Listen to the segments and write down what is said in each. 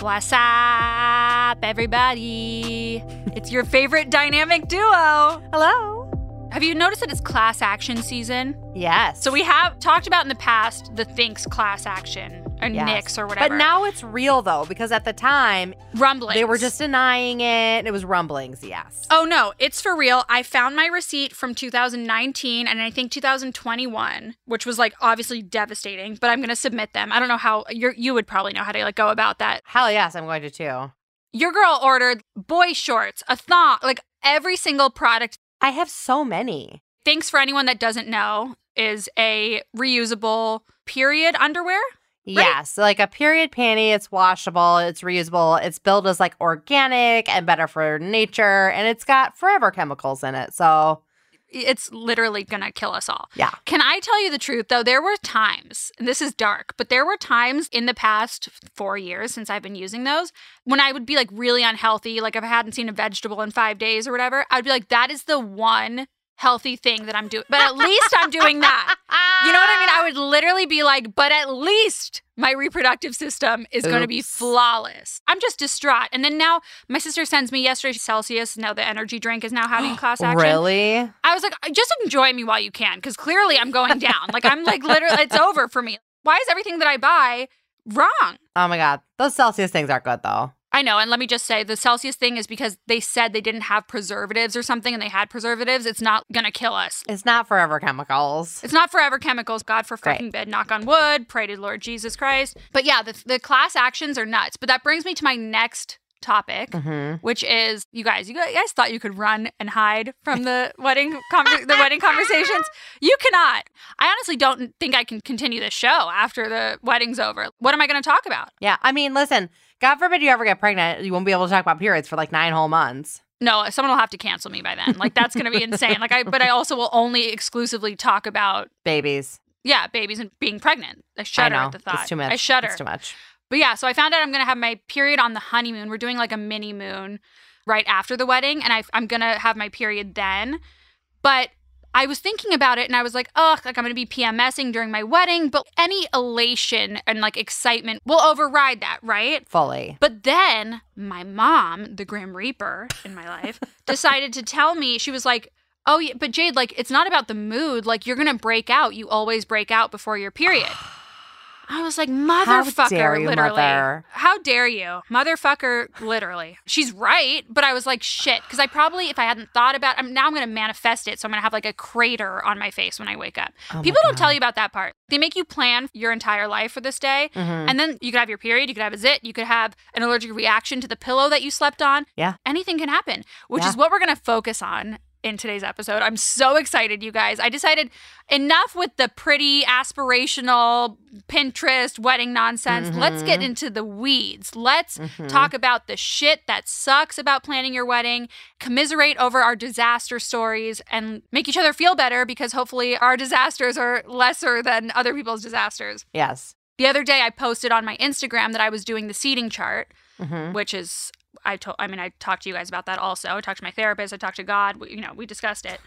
What's up, everybody? It's your favorite dynamic duo. Hello. Have you noticed that it's class action season? Yes. So we have talked about in the past the Thinx class action or Yes. Nix or whatever. But now it's real though, because at the time rumblings. they were just denying it. It was rumblings, yes. Oh no, it's for real. I found my receipt from 2019 and I think 2021, which was like obviously devastating. But I'm gonna submit them. I don't know how you you would probably know how to like go about that. Hell yes, I'm going to too. Your girl ordered boy shorts, a thong, like every single product. I have so many. Thinx for anyone that doesn't know is a reusable period underwear. Yes, like a period panty, it's washable, it's reusable, it's billed as like organic and better for nature, and it's got forever chemicals in it. So, It's literally gonna kill us all. yeah. Can I tell you the truth though? There were times, and this is dark, but there were times in the past four years since I've been using those when I would be like really unhealthy, like if I hadn't seen a vegetable in five days or whatever, I'd be like, that is the one healthy thing that I'm doing. But at least I'm doing that. You know what I mean? I would literally be like, but at least my reproductive system is going to be flawless. I'm just distraught. And then now my sister sends me yesterday Celsius. Now the energy drink is now having class action. Really? I was like, uh, just enjoy me while you can, because clearly I'm going down. like I'm like literally, it's over for me. Why is everything that I buy wrong? Oh my God. Those Celsius things aren't good though. I know, and let me just say the Celsius thing is because they said they didn't have preservatives or something, and they had preservatives. It's not gonna kill us. It's not forever chemicals. It's not forever chemicals. God for fucking bed. Knock on wood. Pray to Lord Jesus Christ. But yeah, the, the class actions are nuts. But that brings me to my next topic. Mm-hmm. which is you guys. You guys thought you could run and hide from the wedding conver- the wedding conversations. You cannot. I honestly don't think I can continue the show after the wedding's over. What am I going to talk about? Yeah. I mean, listen, God forbid you ever get pregnant, you won't be able to talk about periods for like nine whole months. No, someone will have to cancel me by then. Like that's going to be insane. Like I, but I also will only exclusively talk about Babies. yeah, babies and being pregnant. I shudder I know. at the thought. It's too much. I shudder. It's too much. But yeah, so I found out I'm going to have my period on the honeymoon. We're doing like a mini moon right after the wedding, and I, I'm going to have my period then. But I was thinking about it and I was like, ugh, like I'm to be PMSing during my wedding, but any elation and like excitement will override that, right? Fully. But then my mom, the Grim Reaper in my life, decided to tell me, she was like, oh, yeah, but Jade, like, it's not about the mood. Like, you're to break out. You always break out before your period. I was like, motherfucker, dare you, literally. mother. How dare you? Motherfucker, literally. She's right, but I was like, shit. Because I probably, if I hadn't thought about I'm now I'm going to manifest it. So I'm going to have like a crater on my face when I wake up. Oh People don't tell you about that part. They make you plan your entire life for this day. Mhm. And then you could have your period, you could have a zit, you could have an allergic reaction to the pillow that you slept on. Yeah. Anything can happen, which Yeah. is what we're going to focus on in today's episode. I'm so excited, you guys. I decided enough with the pretty aspirational Pinterest wedding nonsense. Let's get into the weeds. Let's Mhm. talk about the shit that sucks about planning your wedding, commiserate over our disaster stories, and make each other feel better because hopefully our disasters are lesser than other people's disasters. Yes. The other day, I posted on my Instagram that I was doing the seating chart, hmm which is I told. I mean, I talked to you guys about that also. I talked to my therapist. I talked to God. We, you know, we discussed it.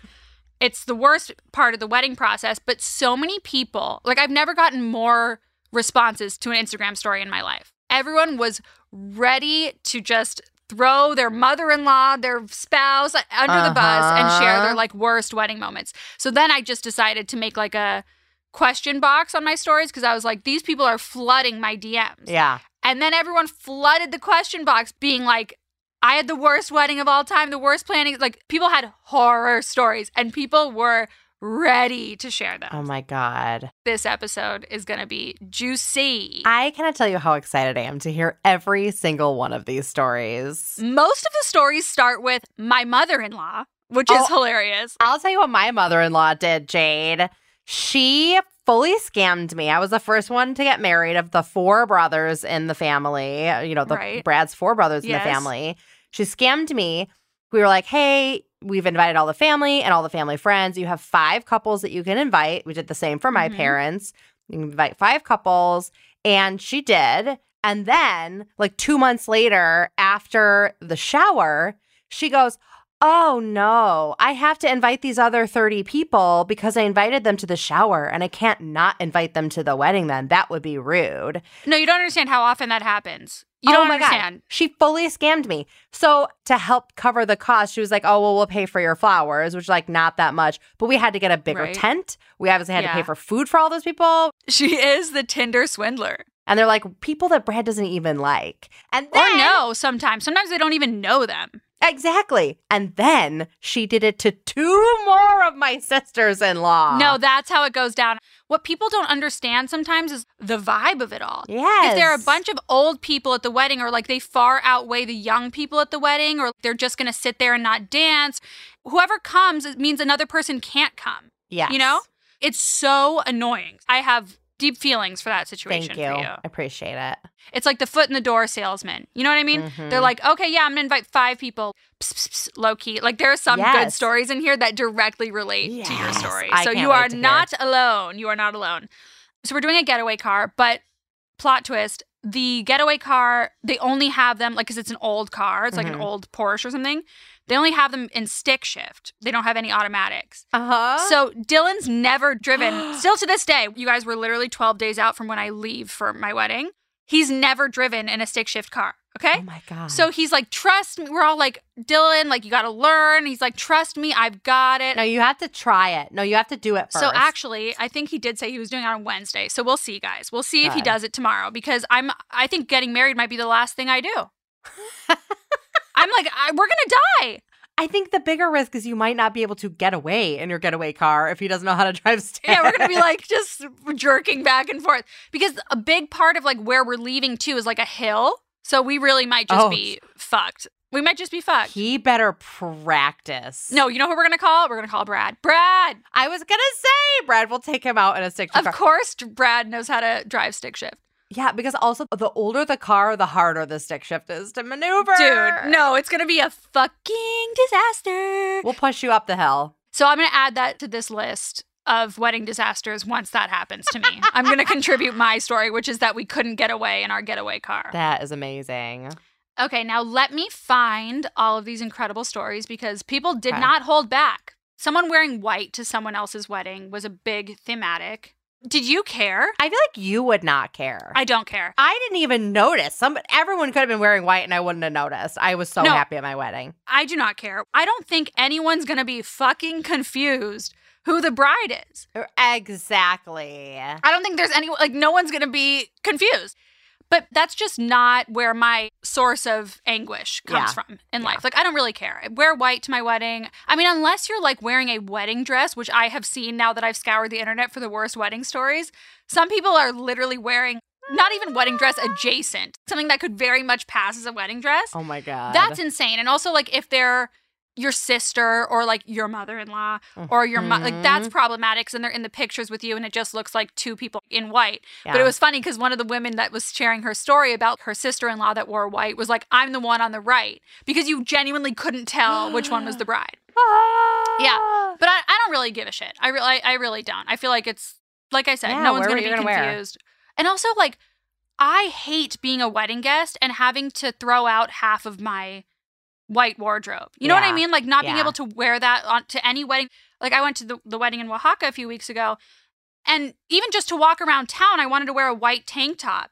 It's the worst part of the wedding process, but so many people like I've never gotten more responses to an Instagram story in my life. Everyone was ready to just throw their mother-in-law, their spouse under the bus and share Uh-huh. their like worst wedding moments. So then I just decided to make like a question box on my stories because I was like, these people are flooding my DMs. Yeah. And then everyone flooded the question box being like, I had the worst wedding of all time, the worst planning. Like people had horror stories and people were ready to share them. Oh my God. this episode is going to be juicy. I cannot tell you how excited I am to hear every single one of these stories. Most of the stories start with my mother in law, which is Oh. hilarious. I'll tell you what my mother in law did, Jade. She fully scammed me. I was the first one to get married of the four brothers in the family. You know, the Right. Brad's four brothers in the family. She scammed me. We were like, hey, we've invited all the family and all the family friends. You have five couples that you can invite. We did the same for my Mhm. parents. You can invite five couples. And she did. And then, like two months later, after the shower, she goes, Oh no, I have to invite these other 30 people because I invited them to the shower and I can't not invite them to the wedding then. That would be rude. No, you don't understand how often that happens. You oh don't oh my understand. God. She fully scammed me. So to help cover the cost, she was like, "Oh well, we'll pay for your flowers," which like not that much, but we had to get a bigger Right. tent. We obviously had to pay for food for all those people, She is the Tinder swindler. and they're like people that Brad doesn't even like. And Or then, no, sometimes. Sometimes they don't even know them. Exactly. And then she did it to two more of my sisters-in-law. No, that's how it goes down. What people don't understand sometimes is the vibe of it all. yes, If there are a bunch of old people at the wedding, or like they far outweigh the young people at the wedding, or they're just going to sit there and not dance, whoever comes it means another person can't come. Yeah. You know? It's so annoying. I have deep feelings for that situation Thank you. you. I appreciate it. It's like the foot in the door salesman. You know what I mean? Mhm. They're like, okay, yeah, I'm gonna invite five people, pss, pss, pss, low key. Like there are some good stories in here that directly relate to your story. I so you are to hear. not alone. You are not alone. So we're doing a getaway car, but plot twist: the getaway car they only have them like because it's an old car. It's like Mhm. an old Porsche or something. They only have them in stick shift. They don't have any automatics. Uh huh. So Dylan's never driven. Still to this day, you guys were literally 12 days out from when I leave for my wedding. He's never driven in a stick shift car. Okay. oh my god. So he's like, trust me. We're all like, Dylan, like, you got to learn. He's like, trust me. I've got it. no, you have to try it. No, you have to do it first. So actually, I think he did say he was doing it on Wednesday. So we'll see, guys. We'll see if he does it tomorrow because I'm. I think getting married might be the last thing I do. I'm like, I, we're gonna die. I think the bigger risk is you might not be able to get away in your getaway car if he doesn't know how to drive stick. Yeah, we're gonna be like just jerking back and forth because a big part of like where we're leaving to is like a hill. So we really might just Oh. be fucked. We might just be fucked. he better practice. no, you know who we're gonna call? We're gonna call Brad. Brad. I was gonna say Brad will take him out in a stick shift Of car. course, Brad knows how to drive stick shift. Yeah, because also the older the car, the harder the stick shift is to maneuver. Dude, no, it's gonna be a fucking disaster. We'll push you up the hill. So I'm gonna add that to this list of wedding disasters once that happens to me. I'm gonna contribute my story, which is that we couldn't get away in our getaway car. That is amazing. Okay, now let me find all of these incredible stories because people did Okay. not hold back. Someone wearing white to someone else's wedding was a big thematic. Did you care? I feel like you would not care. I don't care. I didn't even notice. Some everyone could have been wearing white and I wouldn't have noticed. I was so No. happy at my wedding. I do not care. I don't think anyone's going to be fucking confused who the bride is. Uh, exactly. I don't think there's any, like, no one's going to be confused. But that's just not where my source of anguish comes Yeah. from in Yeah. life. Like, I don't really care. I wear white to my wedding. I mean, unless you're like wearing a wedding dress, which I have seen now that I've scoured the internet for the worst wedding stories. Some people are literally wearing not even wedding dress adjacent, something that could very much pass as a wedding dress. Oh my god. That's insane. And also, like, if they're your sister or like your mother-in-law or your mo- like that's mm-hmm. problematic and they're in the pictures with you and it just looks like two people in white. But it was funny because one of the women that was sharing her story about her sister-in-law that wore white was like i'm the one on the right because you genuinely couldn't tell which one was the bride. Yeah. but i, I don't really give a shit. I really I, I really don't. I feel like it's like i said Yeah, no one's gonna be gonna wear. confused. And also like i hate being a wedding guest and having to throw out half of my white wardrobe. You know what i mean? Like not being able to wear that on to any wedding. Like i went to the, the wedding in oaxaca a few weeks ago and even just to walk around town i wanted to wear a white tank top.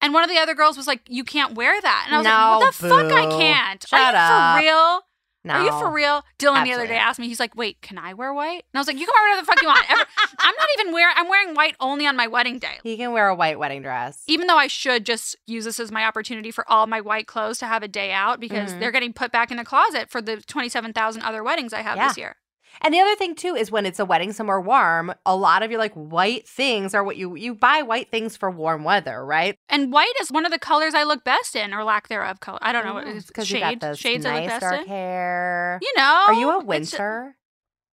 And one of the other girls was like you can't wear that. And i was like what the fuck? I can't. Shut are you up. for real No. are you for real? Dylan the other day asked me, he's like, wait, can I wear white? And I was like, you can wear whatever the fuck you want. Ever- I'm not even wearing, I'm wearing white only on my wedding day. He can wear a white wedding dress. Even though I should just use this as my opportunity for all my white clothes to have a day out because Mhm. they're getting put back in the closet for the 27,000 other weddings I have Yeah. this year. And the other thing too is when it's a wedding somewhere warm, a lot of your like white things are what you you buy white things for warm weather, right? And white is one of the colors I look best in or lack thereof color. I don't know. Mm, what is because you got this Shades nice best dark in? hair. You know. Are you a winter?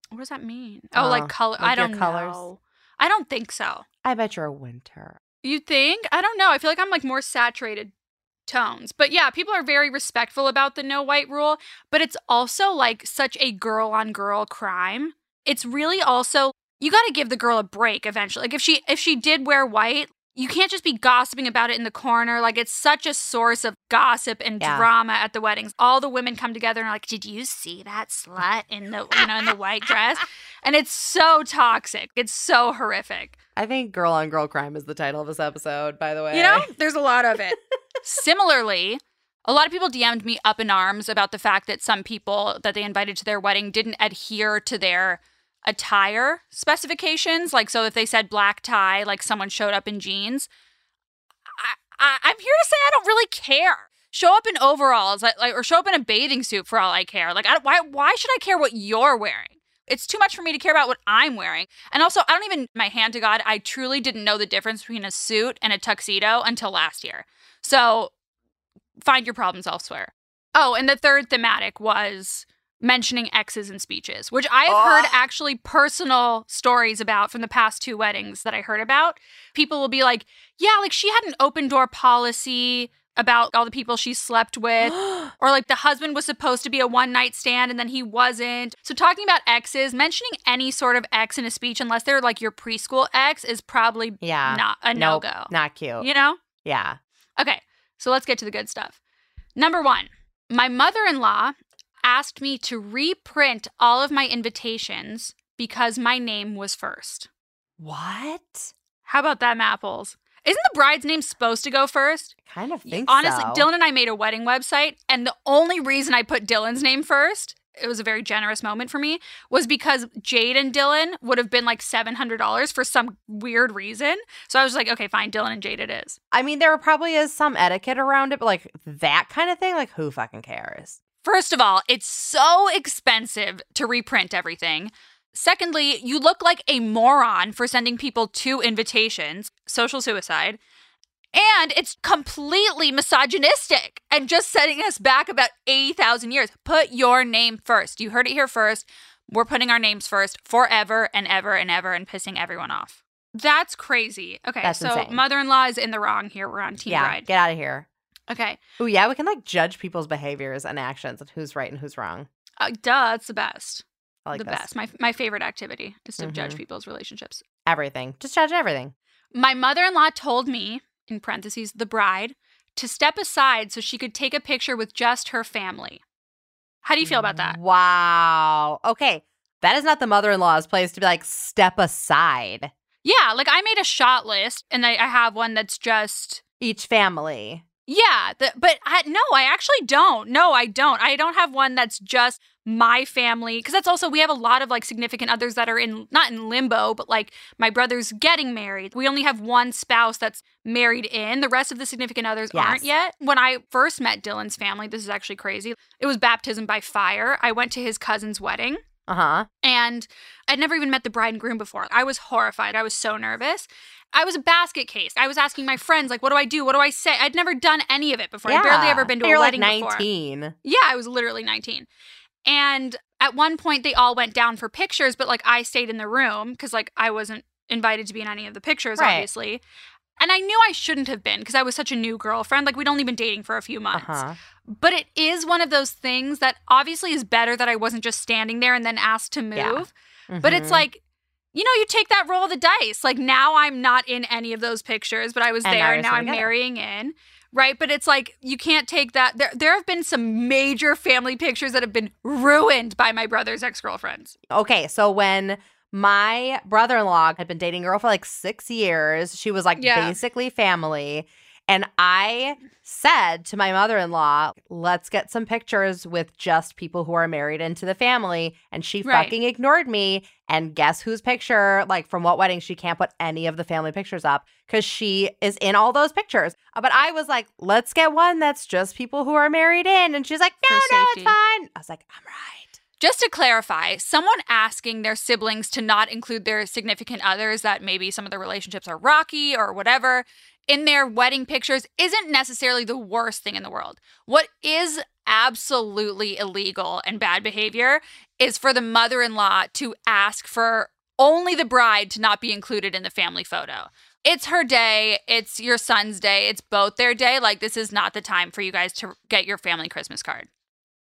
What does that mean? Oh, Oh, like color. like I don't colors? know. I don't think so. I bet you're a winter. You think? I don't know. I feel like I'm like more saturated tones. But yeah, people are very respectful about the no white rule, but it's also like such a girl on girl crime. It's really also you got to give the girl a break eventually. Like if she if she did wear white, you can't just be gossiping about it in the corner. Like it's such a source of gossip and Yeah. drama at the weddings. All the women come together and are like, "Did you see that slut in the you know in the white dress?" And it's so toxic. It's so horrific. I think girl on girl crime is the title of this episode, by the way. You know, there's a lot of it. Similarly, a lot of people DM'd me up in arms about the fact that some people that they invited to their wedding didn't adhere to their attire specifications. Like, so if they said black tie, like someone showed up in jeans. I, am here to say I don't really care. Show up in overalls, like or show up in a bathing suit for all I care. Like, I, why, why should I care what you're wearing? It's too much for me to care about what I'm wearing. And also, I don't even, my hand to God, I truly didn't know the difference between a suit and a tuxedo until last year. So find your problems elsewhere. Oh, and the third thematic was mentioning exes in speeches, which I have oh. heard ah. actually personal stories about from the past two weddings that I heard about. People will be like, yeah, like she had an open door policy about all the people she slept with, or like the husband was supposed to be a one night stand and then he wasn't. So, talking about exes, mentioning any sort of ex in a speech, unless they're like your preschool ex, is probably yeah not a nope, no go. Not cute. You know? Yeah. Okay, so let's get to the good stuff. Number one, my mother in law asked me to reprint all of my invitations because my name was first. What? How about that, Mapples? Isn't the bride's name supposed to go first? I kind of think Honestly, so. Dylan and I made a wedding website, and the only reason I put Dylan's name first, it was a very generous moment for me, was because Jade and Dylan would have been like $700 for some weird reason. So I was like, okay, fine, Dylan and Jade it is. I mean, there probably is some etiquette around it, but like that kind of thing, like who fucking cares? First of all, it's so expensive to reprint everything. Secondly, you look like a moron for sending people two invitations, social suicide. And it's completely misogynistic and just setting us back about 80,000 years. Put your name first. You heard it here first. We're putting our names first forever and ever and ever and pissing everyone off. That's crazy. Okay, That's so mother in law is in the wrong here. We're on Team yeah, Bride. Get out of here. Okay. Oh, yeah, we can like judge people's behaviors and actions and who's right and who's wrong. Uh, duh, it's the best. I like the this. best. My my favorite activity is to judge Mhm. people's relationships. Everything. Just judge everything. My mother-in-law told me, in parentheses, the bride, to step aside so she could take a picture with just her family. How do you feel about that? Wow. Okay. That is not the mother in law's place to be like, step aside. Yeah, like I made a shot list and I, I have one that's just Each family. Yeah, the, but I, no, I actually don't. No, I don't. I don't have one that's just my family because that's also we have a lot of like significant others that are in not in limbo, but like my brother's getting married. We only have one spouse that's married in. The rest of the significant others Yes. aren't yet. When I first met Dylan's family, this is actually crazy. It was baptism by fire. I went to his cousin's wedding. Uh huh. And I'd never even met the bride and groom before. I was horrified. I was so nervous. I was a basket case. I was asking my friends, like, what do I do? What do I say? I'd never done any of it before. I'd barely ever been to You're a wedding like before. 19. Yeah, I was literally 19. And at one point, they all went down for pictures, but like I stayed in the room because like I wasn't invited to be in any of the pictures, Right. obviously. And I knew I shouldn't have been because I was such a new girlfriend. Like we'd only been dating for a few months. huh. But it is one of those things that obviously is better that I wasn't just standing there and then asked to move. Yeah. But it's Mhm. like, you know, you take that roll of the dice. Like now I'm not in any of those pictures, but I was And there and now I'm marrying in. Right. But it's like you can't take that. There there have been some major family pictures that have been ruined by my brother's ex-girlfriends. Okay, so when my brother in law had been dating a girl for like six years, she was like Yeah. basically family. And I said to my mother in law, let's get some pictures with just people who are married into the family. And she Right. fucking ignored me. And guess whose picture, like from what wedding, she can't put any of the family pictures up because she is in all those pictures. Uh, But I was like, let's get one that's just people who are married in. And she's like, no, no, it's fine. I was like, I'm right. Just to clarify, someone asking their siblings to not include their significant others that maybe some of the relationships are rocky or whatever in their wedding pictures isn't necessarily the worst thing in the world. What is absolutely illegal and bad behavior is for the mother in law to ask for only the bride to not be included in the family photo. It's her day, it's your son's day, it's both their day. Like, this is not the time for you guys to get your family Christmas card.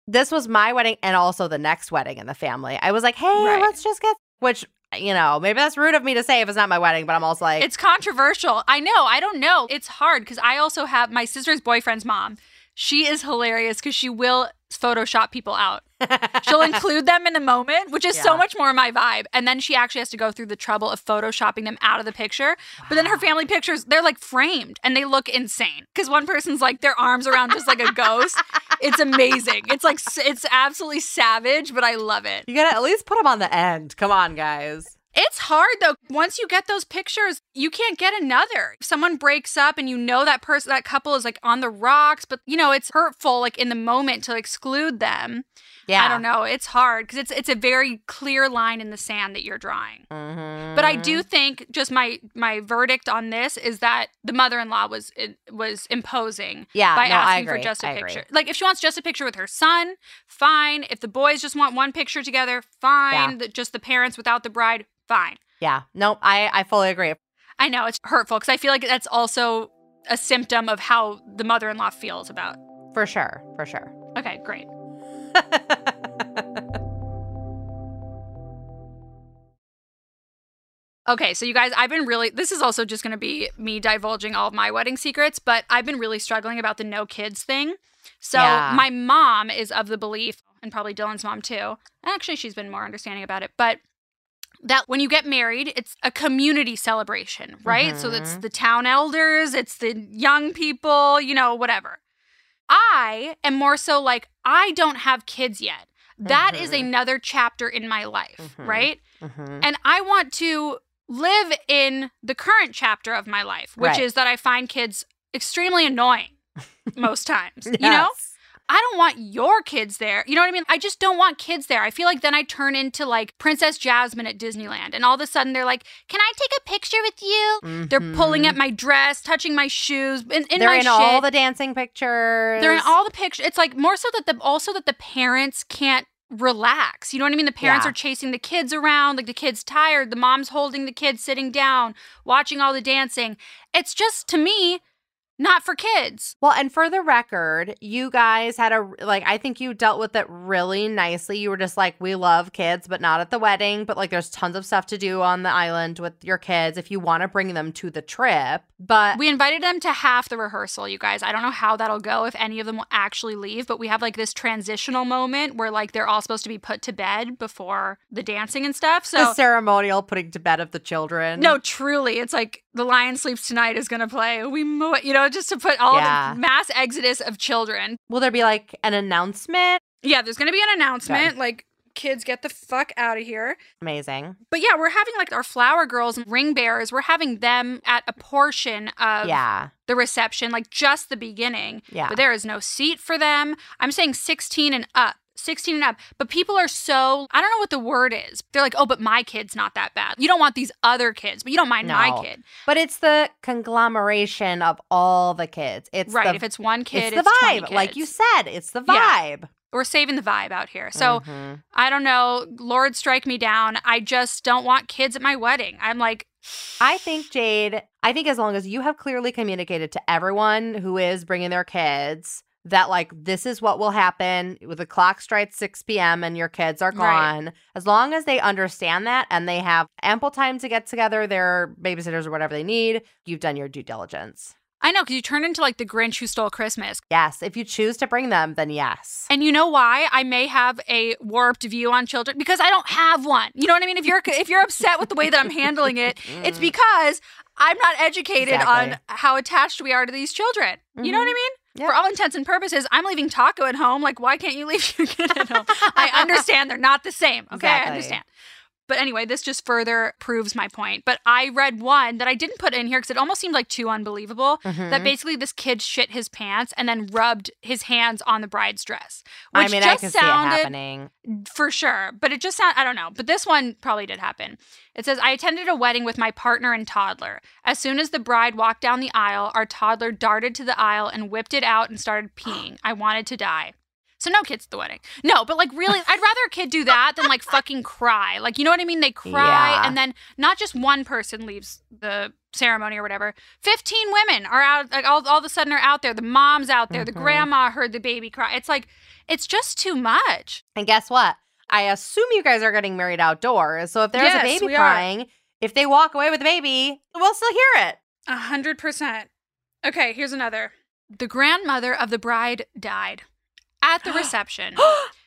this was my wedding and also the next wedding in the family. I was like, hey, Right. let's just get, which, you know, maybe that's rude of me to say if it's not my wedding, but I'm also like, It's controversial. I know. I don't know. It's hard because I also have my sister's boyfriend's mom. She is hilarious because she will Photoshop people out. She'll include them in the moment, which is so much more my vibe. And then she actually has to go through the trouble of photoshopping them out of the picture. But then her family pictures, they're like framed and they look insane. Because one person's like their arms around just like a ghost. It's amazing. It's like, it's absolutely savage, but I love it. You gotta at least put them on the end. Come on, guys. It's hard though. Once you get those pictures, you can't get another. If someone breaks up and you know that person, that couple is like on the rocks, but you know, it's hurtful like in the moment to exclude them. Yeah. I don't know. It's hard because it's it's a very clear line in the sand that you're drawing. Mhm. But I do think just my my verdict on this is that the mother-in-law was it was imposing Yeah, by no, asking for just a I agree. picture. Like if she wants just a picture with her son, fine. If the boys just want one picture together, fine. Yeah. The- Just the parents without the bride, fine. Yeah. Nope. I I fully agree. I know it's hurtful because I feel like that's also a symptom of how the mother-in-law feels about. For sure. For sure. Okay, great. Okay, so you guys, I've been really, this is also just going to be me divulging all of my wedding secrets, but I've been really struggling about the no kids thing. So Yeah. my mom is of the belief, and probably Dylan's mom too. Actually, she's been more understanding about it, but that when you get married, it's a community celebration, right? So it's the town elders, it's the young people, you know, whatever. I am more so like, I don't have kids yet. That is Mhm. another chapter in my life, Mhm. right? Mhm. And I want to live in the current chapter of my life, which Right. is that I find kids extremely annoying most times. You know? I don't want your kids there. You know what I mean? I just don't want kids there. I feel like then I turn into like Princess Jasmine at Disneyland. And all of a sudden they're like, Can I take a picture with you? They're pulling Mhm. at my dress, touching my shoes, in, in They're my in shit. all the dancing pictures. They're in all the pictures. It's like more so that the also that the parents can't relax. You know what I mean? The parents Yeah. are chasing the kids around, like the kid's tired, the mom's holding the kids sitting down, watching all the dancing. It's just to me not for kids. Well, and for the record, you guys had a like I think you dealt with it really nicely. You were just like, we love kids, but not at the wedding. But like there's tons of stuff to do on the island with your kids if you want to bring them to the trip. But We invited them to half the rehearsal, you guys. I don't know how that'll go if any of them will actually leave, but we have like this transitional moment where like they're all supposed to be put to bed before the dancing and stuff. So the ceremonial putting to bed of the children. No, truly, it's like the Lion Sleeps Tonight is gonna play. We, mo- you know, just to put all Yeah. the mass exodus of children. Will there be like an announcement? Yeah, there's gonna be an announcement. Like, kids, get the fuck out of here. Amazing. But yeah, we're having like our flower girls and ring bearers. We're having them at a portion of yeah. the reception, like just the beginning. Yeah. But there is no seat for them. I'm saying 16 and up. 16 and up. But people are so, I don't know what the word is. They're like, oh, but my kid's not that bad. You don't want these other kids, but you don't mind my kid. But it's the conglomeration of all the kids. It's right. The, if it's one kid, it's it's, the 20 vibe. Like you said, it's the Yeah. vibe. We're saving the vibe out here. So Mhm. I don't know. Lord, strike me down. I just don't want kids at my wedding. I'm like, I think, Jade, I think as long as you have clearly communicated to everyone who is bringing their kids that, like, this is what will happen with the clock strikes 6 p.m. and your kids are Right. gone, as long as they understand that and they have ample time to get together, their babysitters or whatever they need, you've done your due diligence. I know, because you turn into like the Grinch who stole Christmas. Yes. If you choose to bring them, then yes. And you know why I may have a warped view on children because I don't have one. You know what I mean? If you're if you're upset with the way that I'm handling it, it's because I'm not educated on how attached we are to these children. You know what I mm-hmm. mean? Yep. For all intents and purposes, I'm leaving Taco at home. Like, why can't you leave your kid at home? I understand they're not the same. Okay, I understand. But anyway, this just further proves my point. But I read one that I didn't put in here because it almost seemed like too unbelievable. That Mhm. basically this kid shit his pants and then rubbed his hands on the bride's dress. I Which mean, I just can see it sounded happening. for sure. But it just sound I don't know. But this one probably did happen. It says I attended a wedding with my partner and toddler. As soon as the bride walked down the aisle, our toddler darted to the aisle and whipped it out and started peeing. I wanted to die. So no kids at the wedding. No, but like really, I'd rather a kid do that than like fucking cry. Like you know what I mean? They cry Yeah. and then not just one person leaves the ceremony or whatever. Fifteen women are out. Like all, all of a sudden are out there. The mom's out there. The Mhm. grandma heard the baby cry. It's like it's just too much. And guess what? I assume you guys are getting married outdoors. So if there's Yes, a baby we are. crying, if they walk away with the baby, we'll still hear it. A hundred percent. Okay, here's another. The grandmother of the bride died. At the reception,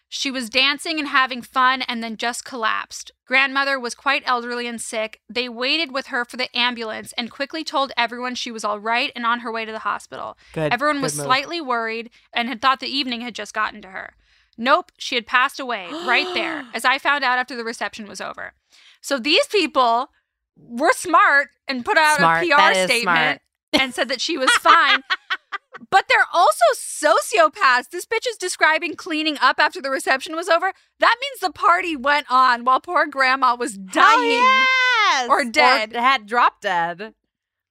she was dancing and having fun and then just collapsed. Grandmother was quite elderly and sick. They waited with her for the ambulance and quickly told everyone she was all right and on her way to the hospital. Good. Everyone good was move. slightly worried and had thought the evening had just gotten to her. Nope, she had passed away right there, as I found out after the reception was over. So these people were smart and put out Smart. a PR statement and said that she was fine. But they're also sociopaths. This bitch is describing cleaning up after the reception was over. That means the party went on while poor grandma was dying. yes! Or dead. had dropped dead.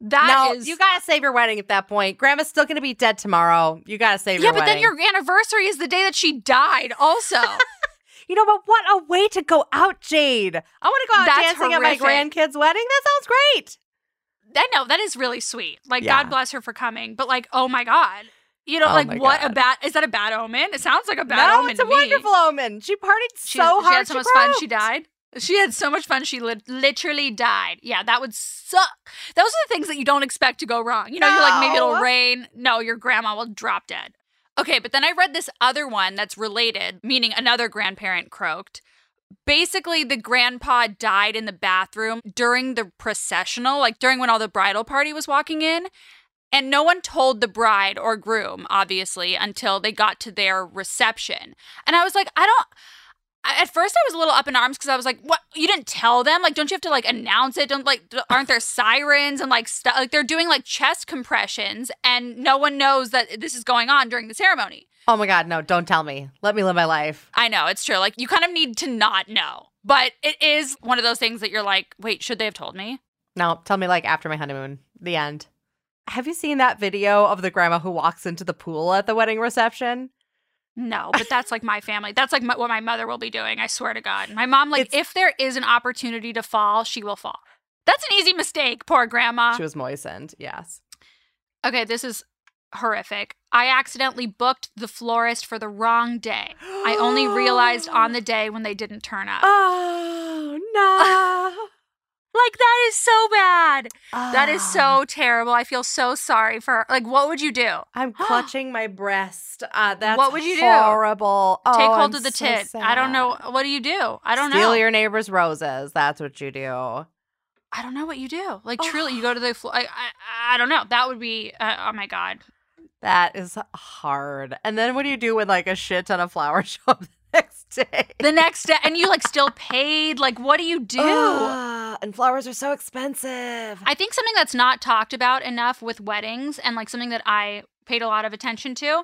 That no, is- you gotta save your wedding at that point. Grandma's still gonna be dead tomorrow. You gotta save yeah, but then your anniversary is the day that she died. Also, You know, but what a way to go out, Jade. I want to go out That's dancing at my grandkid's wedding. That sounds great. I know that is really sweet. Like Yeah. God bless her for coming, but like, oh my god, you know, Oh like what a bad is that a bad omen? It sounds like a bad no, omen it's a to me. wonderful omen. She partied She, so she hard. She had so much fun. She died. She had so much fun. She lit literally died. Yeah, that would suck. Those are the things that you don't expect to go wrong. You know, you're like maybe it'll rain. No, your grandma will drop dead. Okay, but then I read this other one that's related, meaning another grandparent croaked. Basically, the grandpa died in the bathroom during the processional, like during when all the bridal party was walking in. And no one told the bride or groom, obviously, until they got to their reception. And I was like, I don't. At first, I was a little up in arms because I was like, "What? You didn't tell them? Like, don't you have to like announce it? Don't like, aren't there sirens and like stuff? Like, they're doing like chest compressions, and no one knows that this is going on during the ceremony." Oh my God, no, don't tell me. Let me live my life. I know it's true. Like, you kind of need to not know, but it is one of those things that you're like, "Wait, should they have told me?" No, tell me like after my honeymoon, the end. Have you seen that video of the grandma who walks into the pool at the wedding reception? No, but that's like my family. That's like my, what my mother will be doing. I swear to God. My mom, like, It's- if there is an opportunity to fall, she will fall. That's an easy mistake. Poor grandma. She was moistened, yes. Okay, this is horrific. I accidentally booked the florist for the wrong day. I only realized on the day when they didn't turn up. Oh no. Like that is so bad. That is Ah. so terrible. I feel so sorry for her. Like what would you do? I'm clutching my breast. Uh, that's What would you do? horrible. Take Oh, hold I'm of the so tit. I don't know. What do you do? I don't Steal know. Steal your neighbor's roses. That's what you do. I don't know what you do. Like truly, you go to the floor. I, I, I don't know. That would be. Uh, oh my god. That is hard. And then what do you do when like a shit ton of flowers show up the next day? The next day, and you like still paid. Like what do you do? Ah, and flowers are so expensive. I think something that's not talked about enough with weddings and like something that I paid a lot of attention to.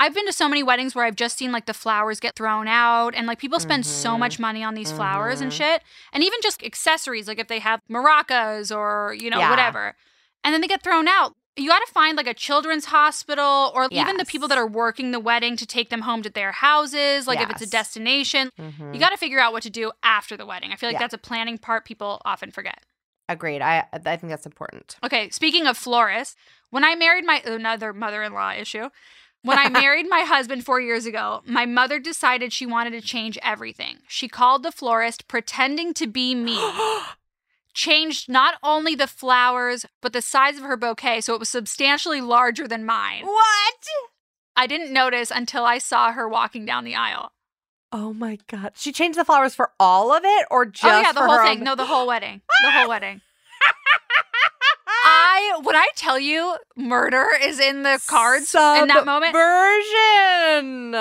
I've been to so many weddings where I've just seen like the flowers get thrown out and like people spend so Mhm. much money on these flowers and Mhm. shit. And even just accessories, like if they have maracas or, you know, Yeah. whatever. And then they get thrown out. You got to find like a children's hospital or even the people that are working the wedding to take them home to their houses, like if it's a Yes. destination. Mhm. You got to figure out what to do after the wedding. I feel like Yeah. that's a planning part people often forget. Agreed. I I think that's important. Okay, speaking of florists, when I married my another mother-in-law issue, when I married my husband 4 years ago, my mother decided she wanted to change everything. She called the florist pretending to be me. Changed not only the flowers, but the size of her bouquet so it was substantially larger than mine. what? I didn't notice until I saw her walking down the aisle. Oh my god. She changed the flowers for all of it or just oh yeah, the for whole thing. own- No, the whole wedding. The whole wedding. I when I tell you murder is in the cards in that moment, Version.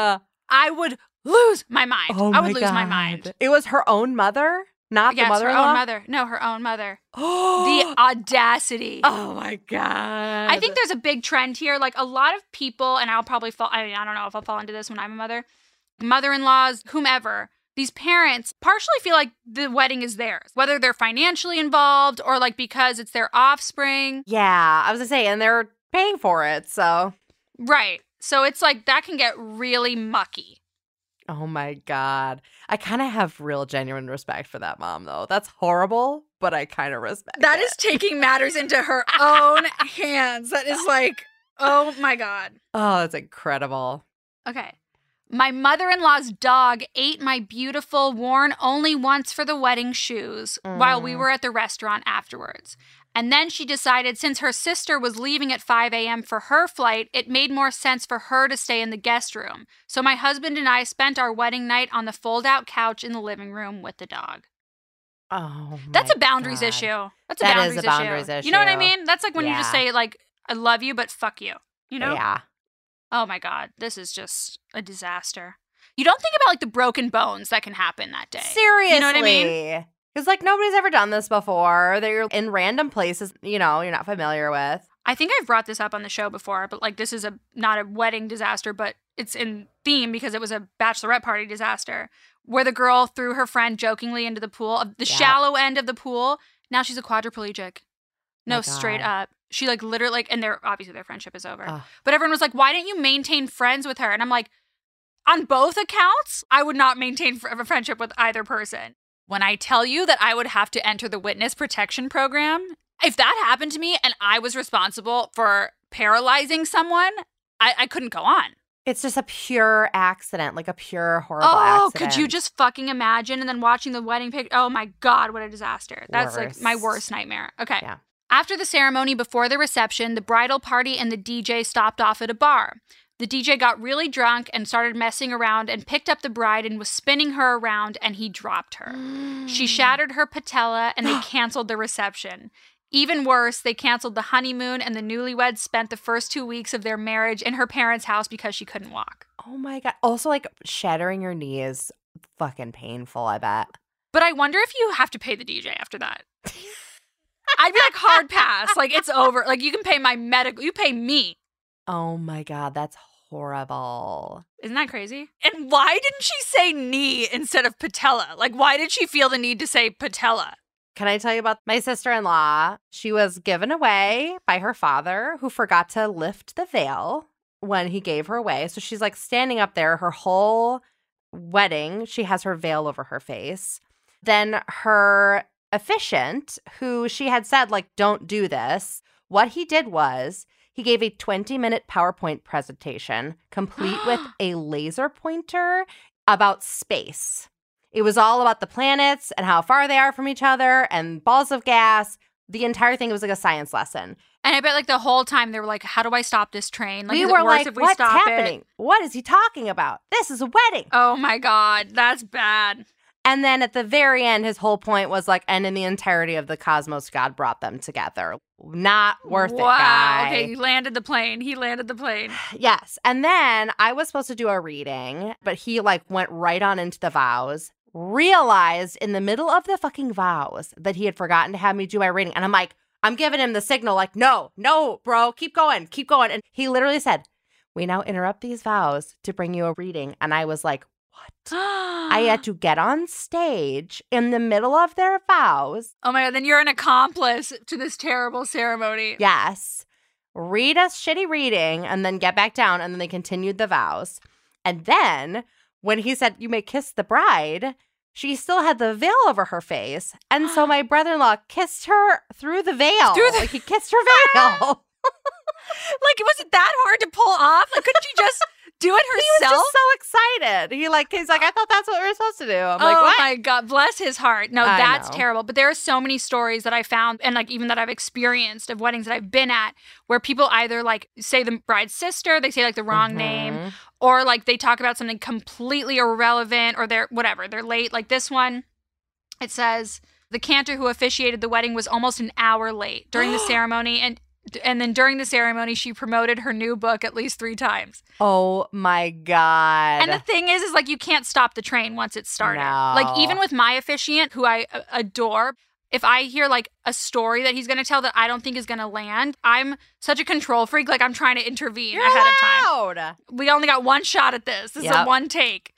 I would lose my mind. Oh I would my lose my God. mind. It was her own mother, not yes, the her mother-in-law. own mother. No, her own mother. The the audacity. oh my god. I think there's a big trend here. Like a lot of people, and I'll probably fall. I, mean, I don't know if I'll fall into this when I'm a mother, mother-in-laws, whomever. These parents partially feel like the wedding is theirs, whether they're financially involved or like because it's their offspring. Yeah, I was gonna say, and they're paying for it, so. Right. So it's like that can get really mucky. Oh my god. I kind of have real genuine respect for that mom though. That's horrible, but I kind of respect That it. is taking matters into her own hands. That is like, oh my God. Oh, that's incredible. Okay. My mother in law's dog ate my beautiful, worn only once for the wedding shoes while we Mm. were at the restaurant afterwards. And then she decided since her sister was leaving at 5 a.m. for her flight, it made more sense for her to stay in the guest room. So my husband and I spent our wedding night on the fold out couch in the living room with the dog. Oh, That's a boundaries God. issue. That's a That boundaries, is a boundaries You know what I mean? That's like when you just say like I love you but fuck you. You know? Yeah. Oh my god, this is just a disaster. You don't think about like the broken bones that can happen that day. Seriously. You know what I mean? Because like nobody's ever done this before. They're in random places, you know, you're not familiar with. I think I've brought this up on the show before, but like this is a not a wedding disaster, but it's in theme because it was a bachelorette party disaster where the girl threw her friend jokingly into the pool, the Yeah. shallow end of the pool. Now she's a quadriplegic. No, straight up. She like literally like, and their obviously their friendship is over. Ugh. But everyone was like, "Why didn't you maintain friends with her?" And I'm like, on both accounts, I would not maintain fr- a friendship with either person. When I tell you that I would have to enter the witness protection program, if that happened to me and I was responsible for paralyzing someone, I, I couldn't go on. It's just a pure accident, like a pure horrible oh, accident. could you just fucking imagine? And then watching the wedding pic. Oh my God, what a disaster. That's like my Worst. worst nightmare. Okay. Yeah. After the ceremony, before the reception, the bridal party and the DJ stopped off at a bar. The DJ got really drunk and started messing around and picked up the bride and was spinning her around and he dropped her. She mm. shattered her patella and they canceled the reception. Even worse, they canceled the honeymoon and the newlyweds spent the first two weeks of their marriage in her parents' house because she couldn't walk. Oh my god. Also, like shattering your knee is fucking painful, I bet. But I wonder if you have to pay the DJ after that. I'd be like hard pass. Like it's over. Like you can pay my medical. You pay me. Oh my god, that's horrible. Isn't that crazy? And why didn't she say knee instead of patella? Like why did she feel the need to say patella? Can I tell you about my sister in law? She was given away by her father, who forgot to lift the veil when he gave her away. So she's like standing up there, her whole wedding, she has her veil over her face. Then her officiant, who she had said, like, don't do this, what he did was he gave a 20 minute PowerPoint presentation, complete with a laser pointer about space. It was all about the planets and how far they are from each other and balls of gas. The entire thing was like a science lesson. And I bet like the whole time they were like, "How do I stop this train?" Like, we were like, we what's happening? It? What is he talking about? This is a wedding. Oh my god, that's bad. And then at the very end, his whole point was like, and in the entirety of the cosmos, God brought them together. Not worth wow. it, Wow. Okay, he landed the plane. He landed the plane. Yes. And then I was supposed to do a reading, but he like went right on into the vows, realized in the middle of the fucking vows that he had forgotten to have me do my reading. And I'm like, I'm giving him the signal, like, no, no, bro, keep going, keep going. And he literally said, We now interrupt these vows to bring you a reading. And I was like, What? I had to get on stage in the middle of their vows. Oh my god, then you're an accomplice to this terrible ceremony. Yes. Read a shitty reading and then get back down. And then they continued the vows. And then when he said, You may kiss the bride, she still had the veil over her face. And so my brother in law kissed her through the veil. Through the- like he kissed her veil. Like, was it that hard to pull off? Like, couldn't she just do it herself? he was just so excited. He like he's like, I thought that's what we were supposed to do. I'm like, oh what? my god, bless his heart. No, I that's know. terrible. But there are so many stories that I found and like even that I've experienced of weddings that I've been at where people either like say the bride's sister, they say like the wrong name, Mhm. or like they talk about something completely irrelevant or they're whatever, they're late. Like this one, it says the cantor who officiated the wedding was almost an hour late during the ceremony and and then during the ceremony she promoted her new book at least 3 times. Oh my god. And the thing is, is like you can't stop the train once it's started. No. Like even with my officiant, who I uh, adore, if I hear like a story that he's going to tell that I don't think is going to land, I'm such a control freak. Like I'm trying to intervene You're ahead of time. We only got one shot at this. This is a one take.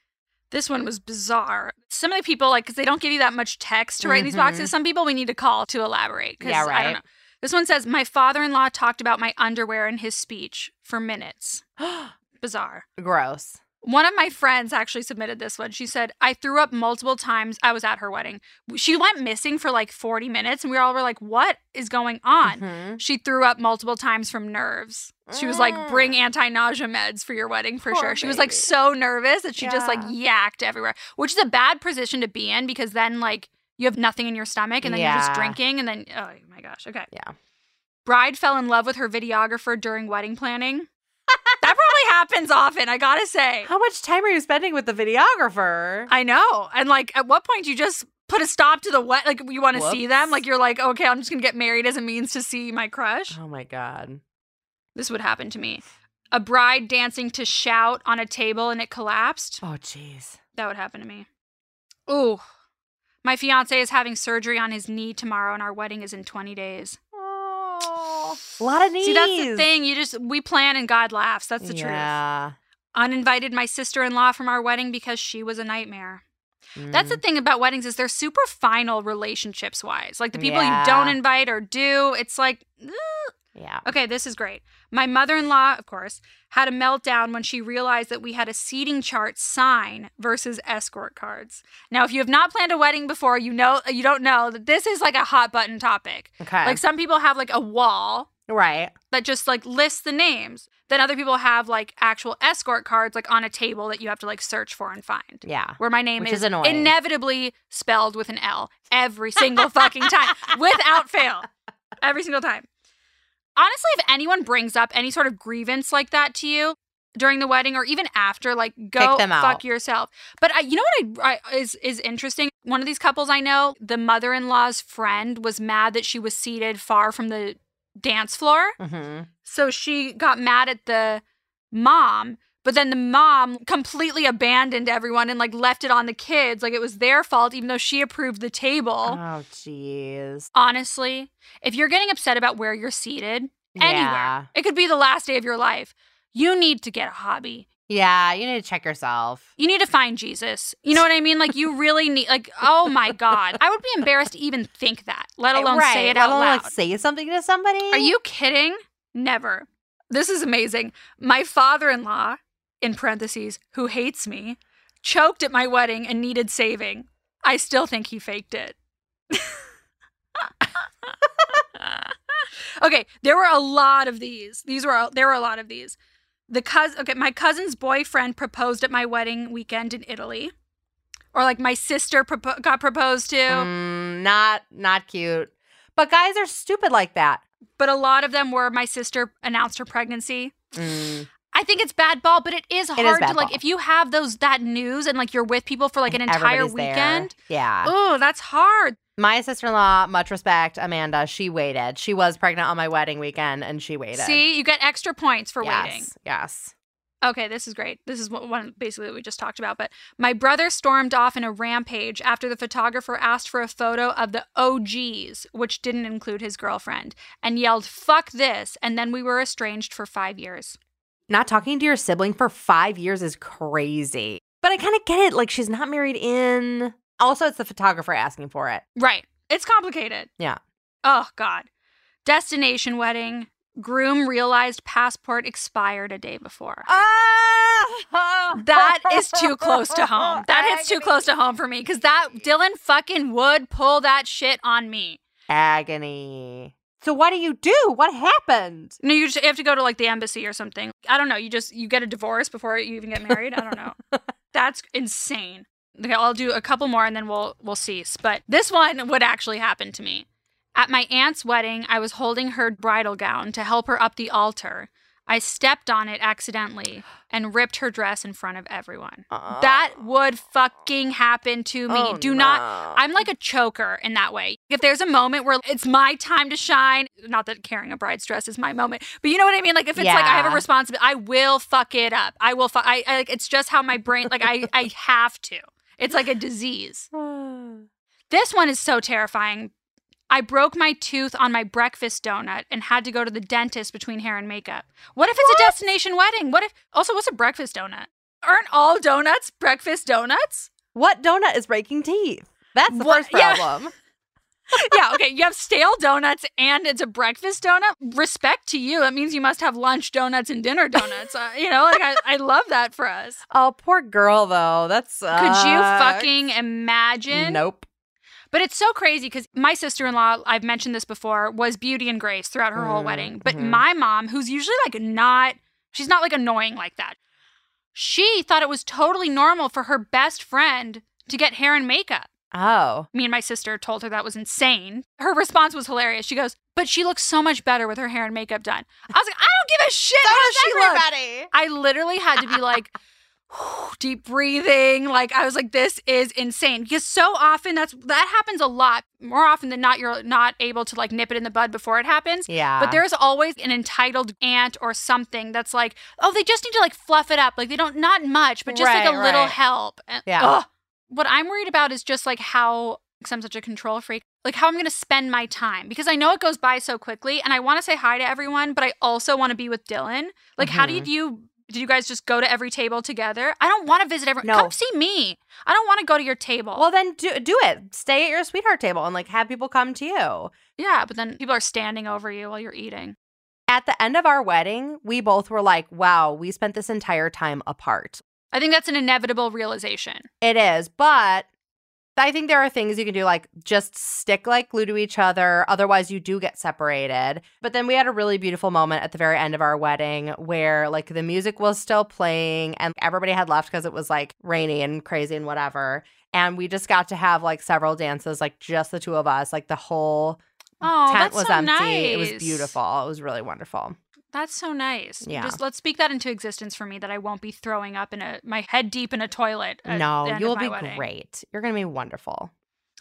This one was bizarre. Some of the people, like, because they don't give you that much text to write in these boxes, some people we need to call to elaborate. Yeah, I right. This one says, My father in law talked about my underwear in his speech for minutes. Bizarre. Gross. One of my friends actually submitted this one. She said, I threw up multiple times. I was at her wedding. She went missing for like 40 minutes, and we all were like, What is going on? Mhm. She threw up multiple times from nerves. She was like, Mm. Bring anti nausea meds for your wedding for Poor sure. She was like so nervous that she just like yacked everywhere, which is a bad position to be in because then, like, you have nothing in your stomach and then you're just drinking and then oh my gosh. Okay. Yeah. Bride fell in love with her videographer during wedding planning. that probably happens often, I gotta say. How much time are you spending with the videographer? I know. And like at what point do you just put a stop to the wet like you want to see them? Like you're like, okay, I'm just gonna get married as a means to see my crush. oh my god. This would happen to me. A bride dancing to shout on a table and it collapsed. Oh jeez. That would happen to me. Ooh. My fiance is having surgery on his knee tomorrow and our wedding is in 20 days. Oh, a lot of knees. See, that's the thing. You just, we plan and God laughs. That's the truth. Uninvited my sister in law from our wedding because she was a nightmare. That's the Mm. thing about weddings is they're super final relationships wise. Like the people Yeah. you don't invite or do, it's like, "Ugh." Yeah. okay, this is great. My mother in law, of course, had a meltdown when she realized that we had a seating chart sign versus escort cards. Now, if you have not planned a wedding before, you know you don't know that this is like a hot button topic. Okay. Like some people have like a wall right. that just like lists the names. Then other people have like actual escort cards like on a table that you have to like search for and find. Yeah. Where my name Which is, is annoying. inevitably spelled with an L every single fucking time, without fail. Every single time. Honestly, if anyone brings up any sort of grievance like that to you during the wedding or even after, like go fuck out. yourself. But I, you know what I, I is is interesting? One of these couples I know, the mother-in-law's friend was mad that she was seated far from the dance floor. Mm-hmm. So she got mad at the mom, but then the mom completely abandoned everyone and like left it on the kids. Like it was their fault, even though she approved the table. Oh jeez. Honestly, if you're getting upset about where you're seated, anywhere, it could be the last day of your life. You need to get a hobby. Yeah. You need to check yourself. You need to find Jesus. You know what I mean? Like you really need like oh my god. I would be embarrassed to even think that, let eh, alone right. say it out alone, loud. Like say something to somebody. Are you kidding? Never. This is amazing. My father in parentheses, who hates me, choked at my wedding and needed saving. I still think he faked it. okay, there were a lot of these. These were there were a lot of these. The cousin, okay, my cousin's boyfriend proposed at my wedding weekend in Italy, or like my sister propo- got proposed to. Mm, not not cute. But guys are stupid like that. But a lot of them were my sister announced her pregnancy. Mm. I think it's bad ball, but it is is hard bad to like ball. if you have those that news and like you're with people for like an And entire everybody's there. weekend. Yeah. Oh, that's hard. My sister in law, much respect, Amanda, she waited. She was pregnant on my wedding weekend and she waited. See, you get extra points for yes, waiting. Yes. Okay, this is great. This is what one basically what we just talked about. But my brother stormed off in a rampage after the photographer asked for a photo of the OGs, which didn't include his girlfriend, and yelled "fuck this," and then we were estranged for five years. Not talking to your sibling for five years is crazy. But I kind of get it. Like, she's not married in. Also, it's the photographer asking for it. Right. It's complicated. Yeah. Oh, God. Destination wedding. Groom realized passport expired a day before. Ah! That is too close to home. That hits too close to home for me because that Dylan fucking would pull that shit on me. Agony. So, what do you do? What happened? No, you just have to go to like the embassy or something. I don't know. You just you get a divorce before you even get married. I don't know. That's insane. Okay, I'll do a couple more and then we'll we'll cease. But this one would actually happen to me. At my aunt's wedding, I was holding her bridal gown to help her up the altar. I stepped on it accidentally and ripped her dress in front of everyone. That would fucking happen to me. Oh, Do not. I'm like a choker in that way. If there's a moment where it's my time to shine, not that carrying a bride's dress is my moment, but you know what I mean? Like if it's like I have a responsibility, I will fuck it up. I will fuck. I, I like it's just how my brain like I I have to. It's like a disease. This one is so terrifying. I broke my tooth on my breakfast donut and had to go to the dentist between hair and makeup. What if it's a destination wedding? What if also what's a breakfast donut? Aren't all donuts breakfast donuts? what donut is breaking teeth? That's the What- first yeah. problem. yeah, okay. You have stale donuts and it's a breakfast donut. Respect to you. That means you must have lunch donuts and dinner donuts. Uh, you know, like I, I love that for us. Oh, poor girl, though. That's. Could you fucking imagine? Nope. But it's so crazy because my sister in law, I've mentioned this before, was beauty and grace throughout her whole Mm, wedding. But mhm. my mom, who's usually like not, she's not like annoying like that. She thought it was totally normal for her best friend to get hair and makeup. Oh. Me and my sister told her that was insane. Her response was hilarious. She goes, But she looks so much better with her hair and makeup done. I was like, I don't give a shit So does she everybody. I literally had to be like, deep breathing. Like I was like, this is insane. Because so often that's that happens a lot. More often than not, you're not able to like nip it in the bud before it happens. Yeah. But there's always an entitled aunt or something that's like, oh, they just need to like fluff it up. Like they don't not much, but just like Right, a little help. And- Yeah. ugh. What I'm worried about is just like how because I'm such a control freak, like how I'm going to spend my time because I know it goes by so quickly and I want to say hi to everyone, but I also want to be with Dylan. Like, how Mhm. did you, did you guys just go to every table together? I don't want to visit everyone. No. Come see me. I don't want to go to your table. well, then do do it. Stay at your sweetheart table and like have people come to you. yeah, but then people are standing over you while you're eating. At the end of our wedding, we both were like, "Wow, we spent this entire time apart." I think that's an inevitable realization. It is, but I think there are things you can do, like just stick like glue to each other. Otherwise, you do get separated. But then we had a really beautiful moment at the very end of our wedding where like the music was still playing and everybody had left because it was like rainy and crazy and whatever. And we just got to have like several dances, like just the two of us. Like the whole Oh, tent was so empty. It was beautiful. It was really wonderful. That's so nice. Yeah. Just let's speak that into existence for me that I won't be throwing up in a my head deep in a toilet. no, you'll be wedding. great. You're going to be wonderful.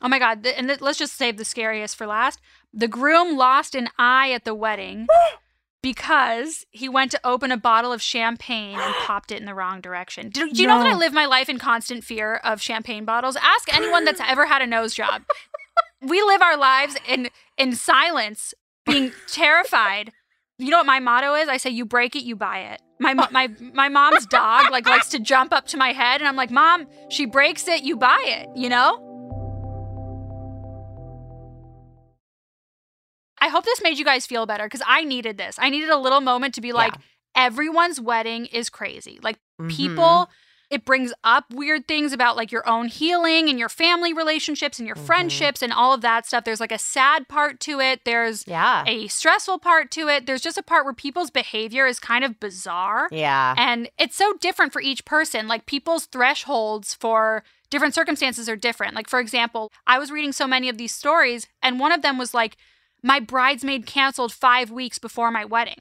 Oh my god! And let's just save the scariest for last. The groom lost an eye at the wedding because he went to open a bottle of champagne and popped it in the wrong direction. Do, do you know that I live my life in constant fear of champagne bottles? Ask anyone that's ever had a nose job. we live our lives in in silence, being terrified. You know what my motto is? I say, "You break it, you buy it." My my my mom's dog like likes to jump up to my head, and I'm like, "Mom, she breaks it, you buy it." You know. I hope this made you guys feel better because I needed this. I needed a little moment to be like, everyone's wedding is crazy. Like, Mhm. people, it brings up weird things about like your own healing and your family relationships and your Mhm. friendships and all of that stuff. There's like a sad part to it, there's Yeah. a stressful part to it. There's just a part where people's behavior is kind of bizarre. Yeah. And it's so different for each person. Like people's thresholds for different circumstances are different. Like, for example, I was reading so many of these stories, and one of them was like, my bridesmaid canceled five weeks before my wedding.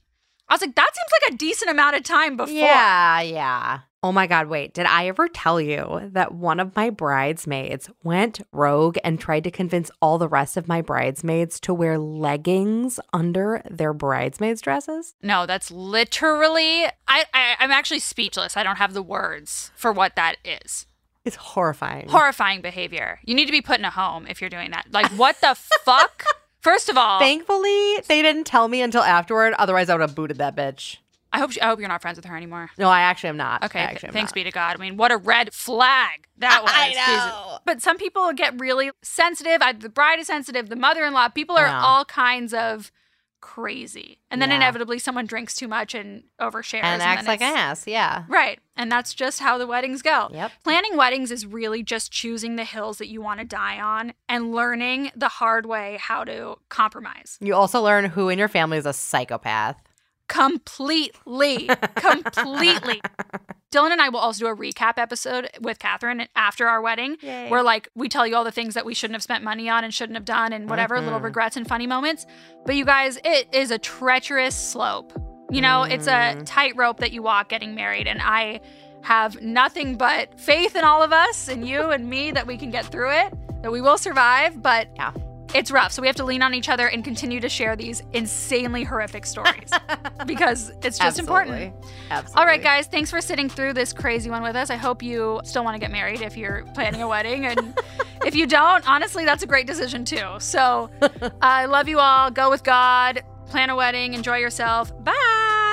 I was like, that seems like a decent amount of time before. Yeah, yeah. Oh my God, wait. Did I ever tell you that one of my bridesmaids went rogue and tried to convince all the rest of my bridesmaids to wear leggings under their bridesmaids' dresses? No, that's literally, I, I, I'm actually speechless. I don't have the words for what that is. It's horrifying. Horrifying behavior. You need to be put in a home if you're doing that. Like, what the fuck? First of all, Thankfully, they didn't tell me until afterward. Otherwise, I would have booted that bitch. I hope she, I hope you're not friends with her anymore. No, I actually am not. Okay, th- am thanks not. be to God. I mean, what a red flag that was. I Jesus. know. But some people get really sensitive. I, the bride is sensitive. The mother-in-law. People are all kinds of crazy, and then Yeah. inevitably someone drinks too much and overshares And acts then like an ass. Yeah. Right, and that's just how the weddings go. Yep. Planning weddings is really just choosing the hills that you want to die on and learning the hard way how to compromise. You also learn who in your family is a psychopath. Completely. Completely. Dylan and I will also do a recap episode with Catherine after our wedding Yay. where like we tell you all the things that we shouldn't have spent money on and shouldn't have done and whatever little Mhm. regrets and funny moments. But you guys, it is a treacherous slope. You know, it's a Mm. tightrope that you walk getting married and I have nothing but faith in all of us and you and me that we can get through it, that we will survive, but Yeah. It's rough. So we have to lean on each other and continue to share these insanely horrific stories because it's just important. Absolutely. Absolutely. All right, guys, thanks for sitting through this crazy one with us. I hope you still want to get married if you're planning a wedding. And if you don't, honestly, that's a great decision too. So I love you all. Go with God, plan a wedding, enjoy yourself. Bye.